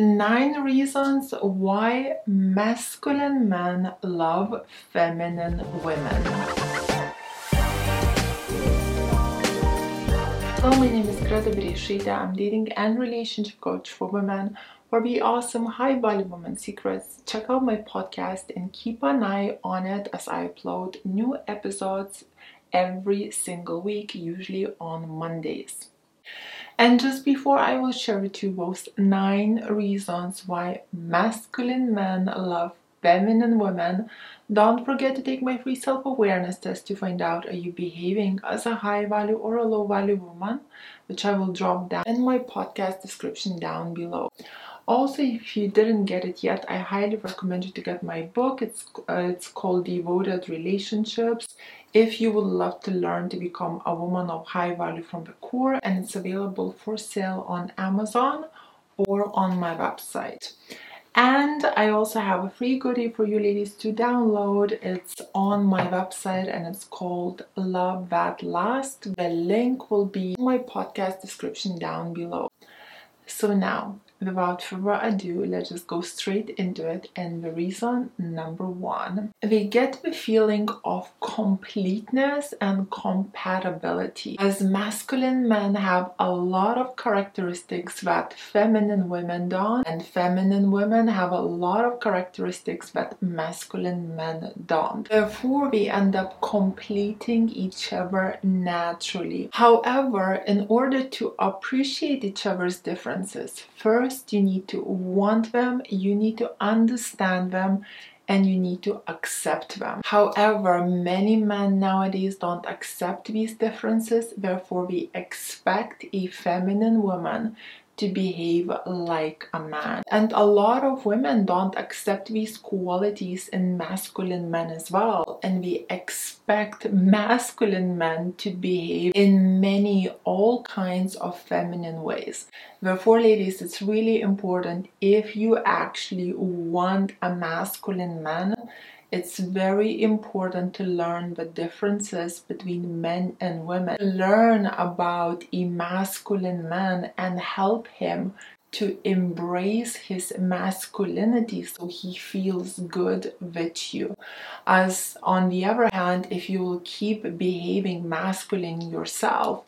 nine reasons why masculine men love feminine women. Hello, my name is Greta Brešytė. I'm dating and relationship coach for women. For the awesome high value woman secrets, check out my podcast and keep an eye on it as I upload new episodes every single week, usually on Mondays. And just before I will share with you those nine reasons why masculine men love feminine women, don't forget to take my free self awareness test to find out are you behaving as a high value or a low value woman, which I will drop down in my podcast description down below. Also, if you didn't get it yet, I highly recommend you to get my book. It's uh, it's called Devoted Relationships. If you would love to learn to become a woman of high value from the core, and it's available for sale on Amazon or on my website. And I also have a free goodie for you ladies to download. It's on my website and it's called Love That Last. The link will be in my podcast description down below. So now without further ado, let's just go straight into it. And the reason number one, we get the feeling of completeness and compatibility. As masculine men have a lot of characteristics that feminine women don't, and feminine women have a lot of characteristics that masculine men don't. Therefore, we end up completing each other naturally. However, in order to appreciate each other's differences, first first you need to want them, you need to understand them, and you need to accept them. However, many men nowadays don't accept these differences, therefore, we expect a feminine woman to behave like a man. And a lot of women don't accept these qualities in masculine men as well. And we expect masculine men to behave in many, all kinds of feminine ways. Therefore, ladies, it's really important if you actually want a masculine man it's very important to learn the differences between men and women. Learn about a masculine man and help him to embrace his masculinity so he feels good with you. As on the other hand, if you will keep behaving masculine yourself,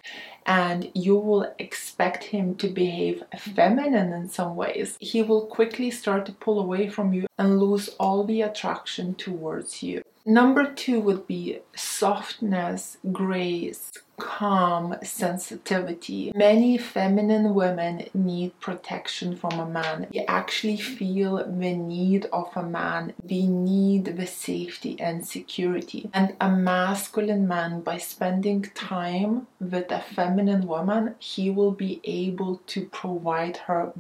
and you will expect him to behave feminine in some ways, he will quickly start to pull away from you and lose all the attraction towards you. Number two would be softness, grace, calm sensitivity. Many feminine women need protection from a man. They actually feel the need of a man. They need the safety and security. And a masculine man, by spending time with a feminine woman, he will be able to provide her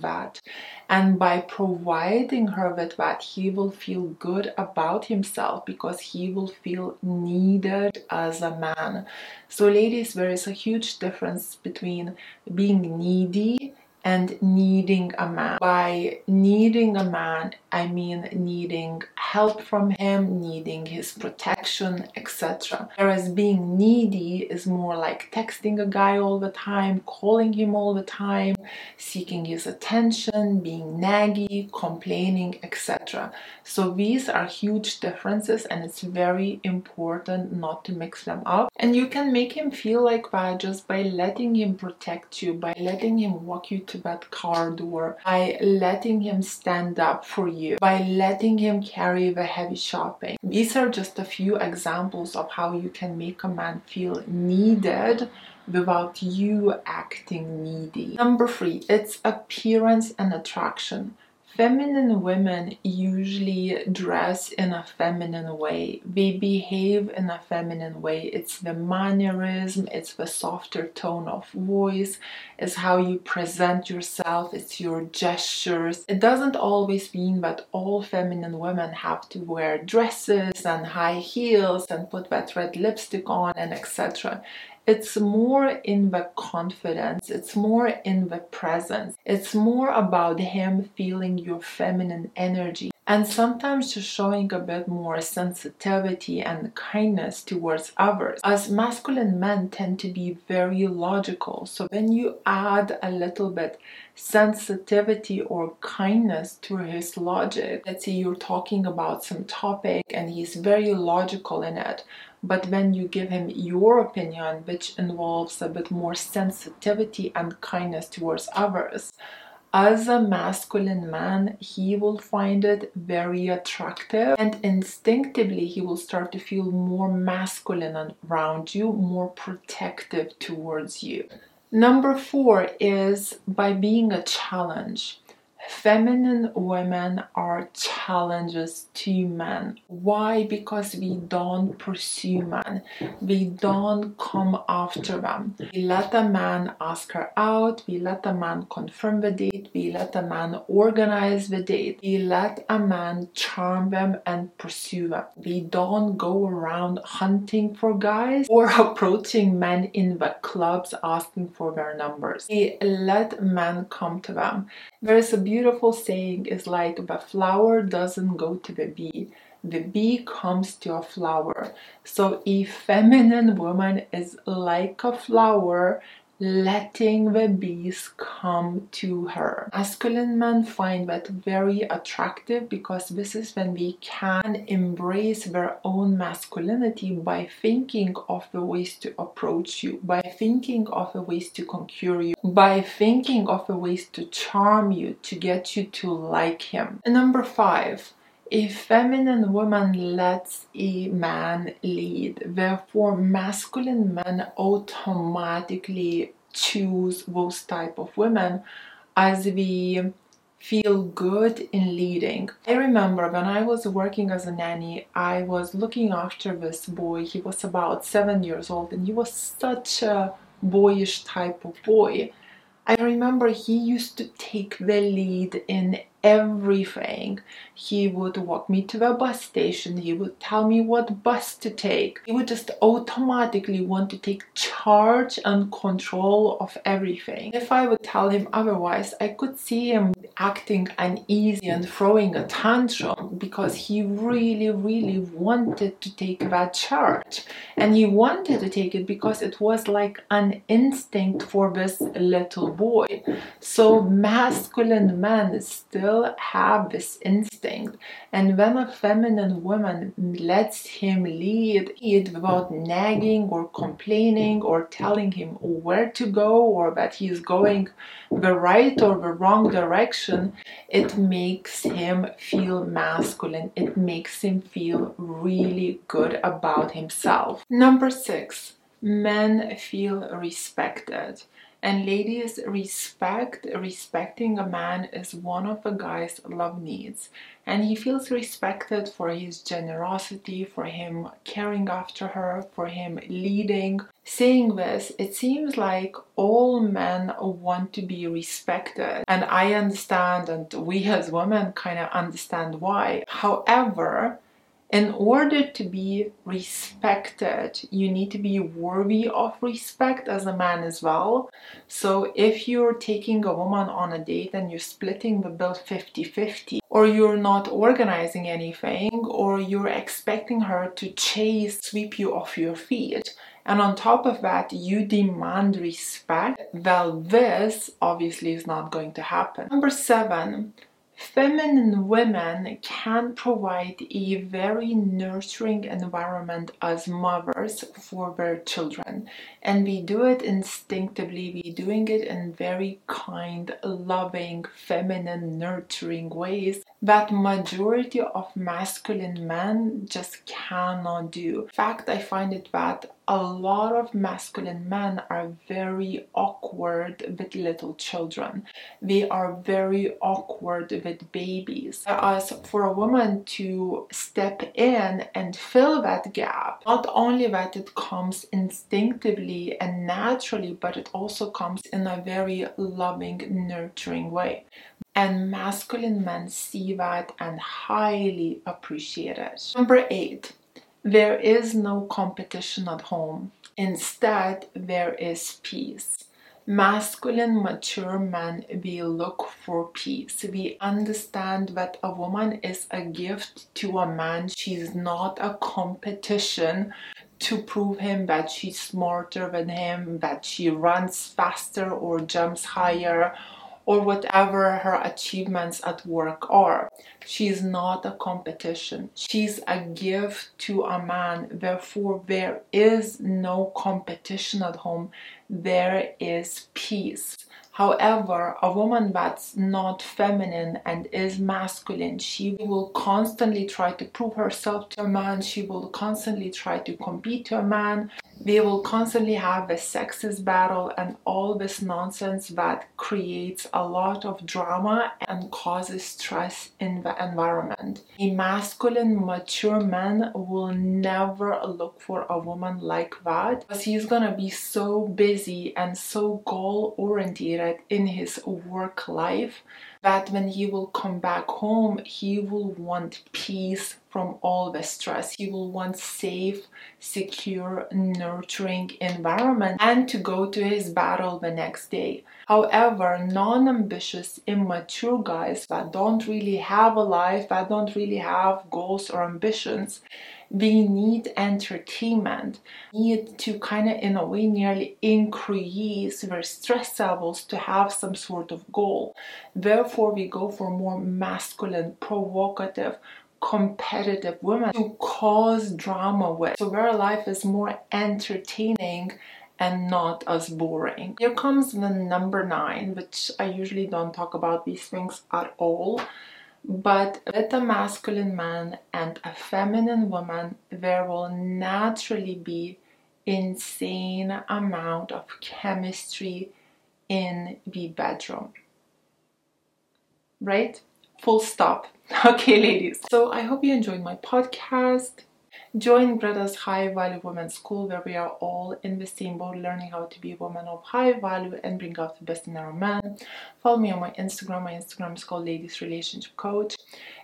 that. And by providing her that, he will feel good about himself because he will feel needed as a man. So, ladies, there is a huge difference between being needy and needing a man. By needing a man, I mean needing help from him, needing his protection, etc. Whereas being needy is more like texting a guy all the time, calling him all the time, seeking his attention, being naggy, complaining, etc. So these are huge differences, and it's very important not to mix them up. And you can make him feel like that just by letting him protect you, by letting him walk you to that car door, by letting him stand up for you, by letting him carry the heavy shopping. These are just a few examples of how you can make a man feel needed without you acting needy. Number three, it's appearance and attraction. Feminine women usually dress in a feminine way. They behave in a feminine way. It's the mannerism, it's the softer tone of voice, it's how you present yourself, it's your gestures. It doesn't always mean that all feminine women have to wear dresses and high heels and put that red lipstick on and etc. It's more in the confidence, it's more in the presence, it's more about him feeling your feminine energy and sometimes just showing a bit more sensitivity and kindness towards others. As masculine men tend to be very logical, so when you add a little bit sensitivity or kindness to his logic, let's say you're talking about some topic and he's very logical in it, but when you give him your opinion, which involves a bit more sensitivity and kindness towards others, as a masculine man, he will find it very attractive and instinctively he will start to feel more masculine around you, more protective towards you. Number four is by being a challenge. Feminine women are challenges to men. Why? Because we don't pursue men. We don't come after them. We let a man ask her out. We let a man confirm the date. We let a man organize the date. We let a man charm them and pursue them. We don't go around hunting for guys or approaching men in the clubs asking for their numbers. We let men come to them. There is a beautiful saying is like the flower doesn't go to the bee. The bee comes to a flower. So a feminine woman is like a flower letting the bees come to her. Masculine men find that very attractive because this is when we can embrace their own masculinity by thinking of the ways to approach you, by thinking of the ways to conquer you, by thinking of the ways to charm you, to get you to like him. And number five, a feminine woman lets a man lead. Therefore, masculine men automatically choose those type of women as we feel good in leading. I remember when I was working as a nanny, I was looking after this boy. He was about seven years old and he was such a boyish type of boy. I remember he used to take the lead in everything. He would walk me to the bus station, he would tell me what bus to take. He would just automatically want to take charge and control of everything. If I would tell him otherwise, I could see him acting uneasy and throwing a tantrum because he really, really wanted to take that charge. And he wanted to take it because it was like an instinct for this little boy. So masculine men still still have this instinct. And when a feminine woman lets him lead it without nagging or complaining or telling him where to go or that he's going the right or the wrong direction, it makes him feel masculine. It makes him feel really good about himself. Number six, men feel respected. And ladies, respect, respecting a man is one of a guy's love needs. And he feels respected for his generosity, for him caring after her, for him leading. Saying this, it seems like all men want to be respected. And I understand, and we as women kind of understand why. However, in order to be respected, you need to be worthy of respect as a man as well. So, if you're taking a woman on a date and you're splitting the bill 50 50, or you're not organizing anything, or you're expecting her to chase, sweep you off your feet, and on top of that, you demand respect, well, this obviously is not going to happen. Number seven, Feminine women can provide a very nurturing environment as mothers for their children. And we do it instinctively, we're doing it in very kind, loving, feminine, nurturing ways that majority of masculine men just cannot do. In fact, I find it that a lot of masculine men are very awkward with little children. They are very awkward with babies. As for a woman to step in and fill that gap, not only that it comes instinctively and naturally, but it also comes in a very loving, nurturing way. And masculine men see that and highly appreciate it. Number eight, there is no competition at home. Instead, there is peace. masculine mature men we look for peace we understand that a woman is a gift to a man she's not a competition to prove him that she's smarter than him that she runs faster or jumps higher or whatever her achievements at work are. She's not a competition. She's a gift to a man. Therefore, there is no competition at home. There is peace. However, a woman that's not feminine and is masculine, she will constantly try to prove herself to a man, she will constantly try to compete to a man, they will constantly have a sexist battle and all this nonsense that creates a lot of drama and causes stress in the environment. A masculine, mature man will never look for a woman like that because he's gonna be so busy and so goal oriented in his work life that when he will come back home, he will want peace from all the stress. He will want safe, secure, nurturing environment and to go to his battle the next day. However, non-ambitious, immature guys that don't really have a life, that don't really have goals or ambitions, they need entertainment, need to kind of in a way nearly increase their stress levels to have some sort of goal. Therefore, we go for more masculine, provocative, competitive women to cause drama with. So their life is more entertaining and not as boring. Here comes the number nine, which I usually don't talk about these things at all. But with a masculine man and a feminine woman, there will naturally be insane amount of chemistry in the bedroom. Right? Full stop. Okay, ladies. So I hope you enjoyed my podcast. Join Greta's High Value Women's School where we are all in the same boat learning how to be a woman of high value and bring out the best in our men. Follow me on my Instagram. My Instagram is called Ladies Relationship Coach.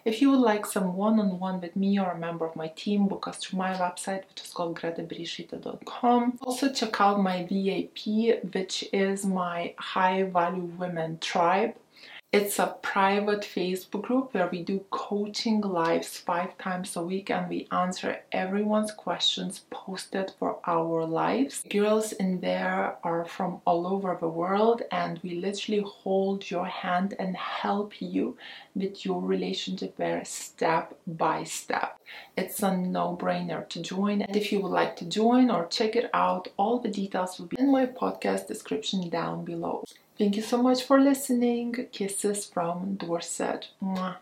If you would like some one-on-one with me or a member of my team, book us through my website which is called gretabrishita.com. Also check out my VIP which is my high value women tribe. It's a private Facebook group where we do coaching lives five times a week and we answer everyone's questions posted for our lives. Girls in there are from all over the world and we literally hold your hand and help you with your relationship there step by step. It's a no-brainer to join and if you would like to join or check it out, all the details will be in my podcast description down below. Thank you so much for listening. Kisses from Dorset. Mwah.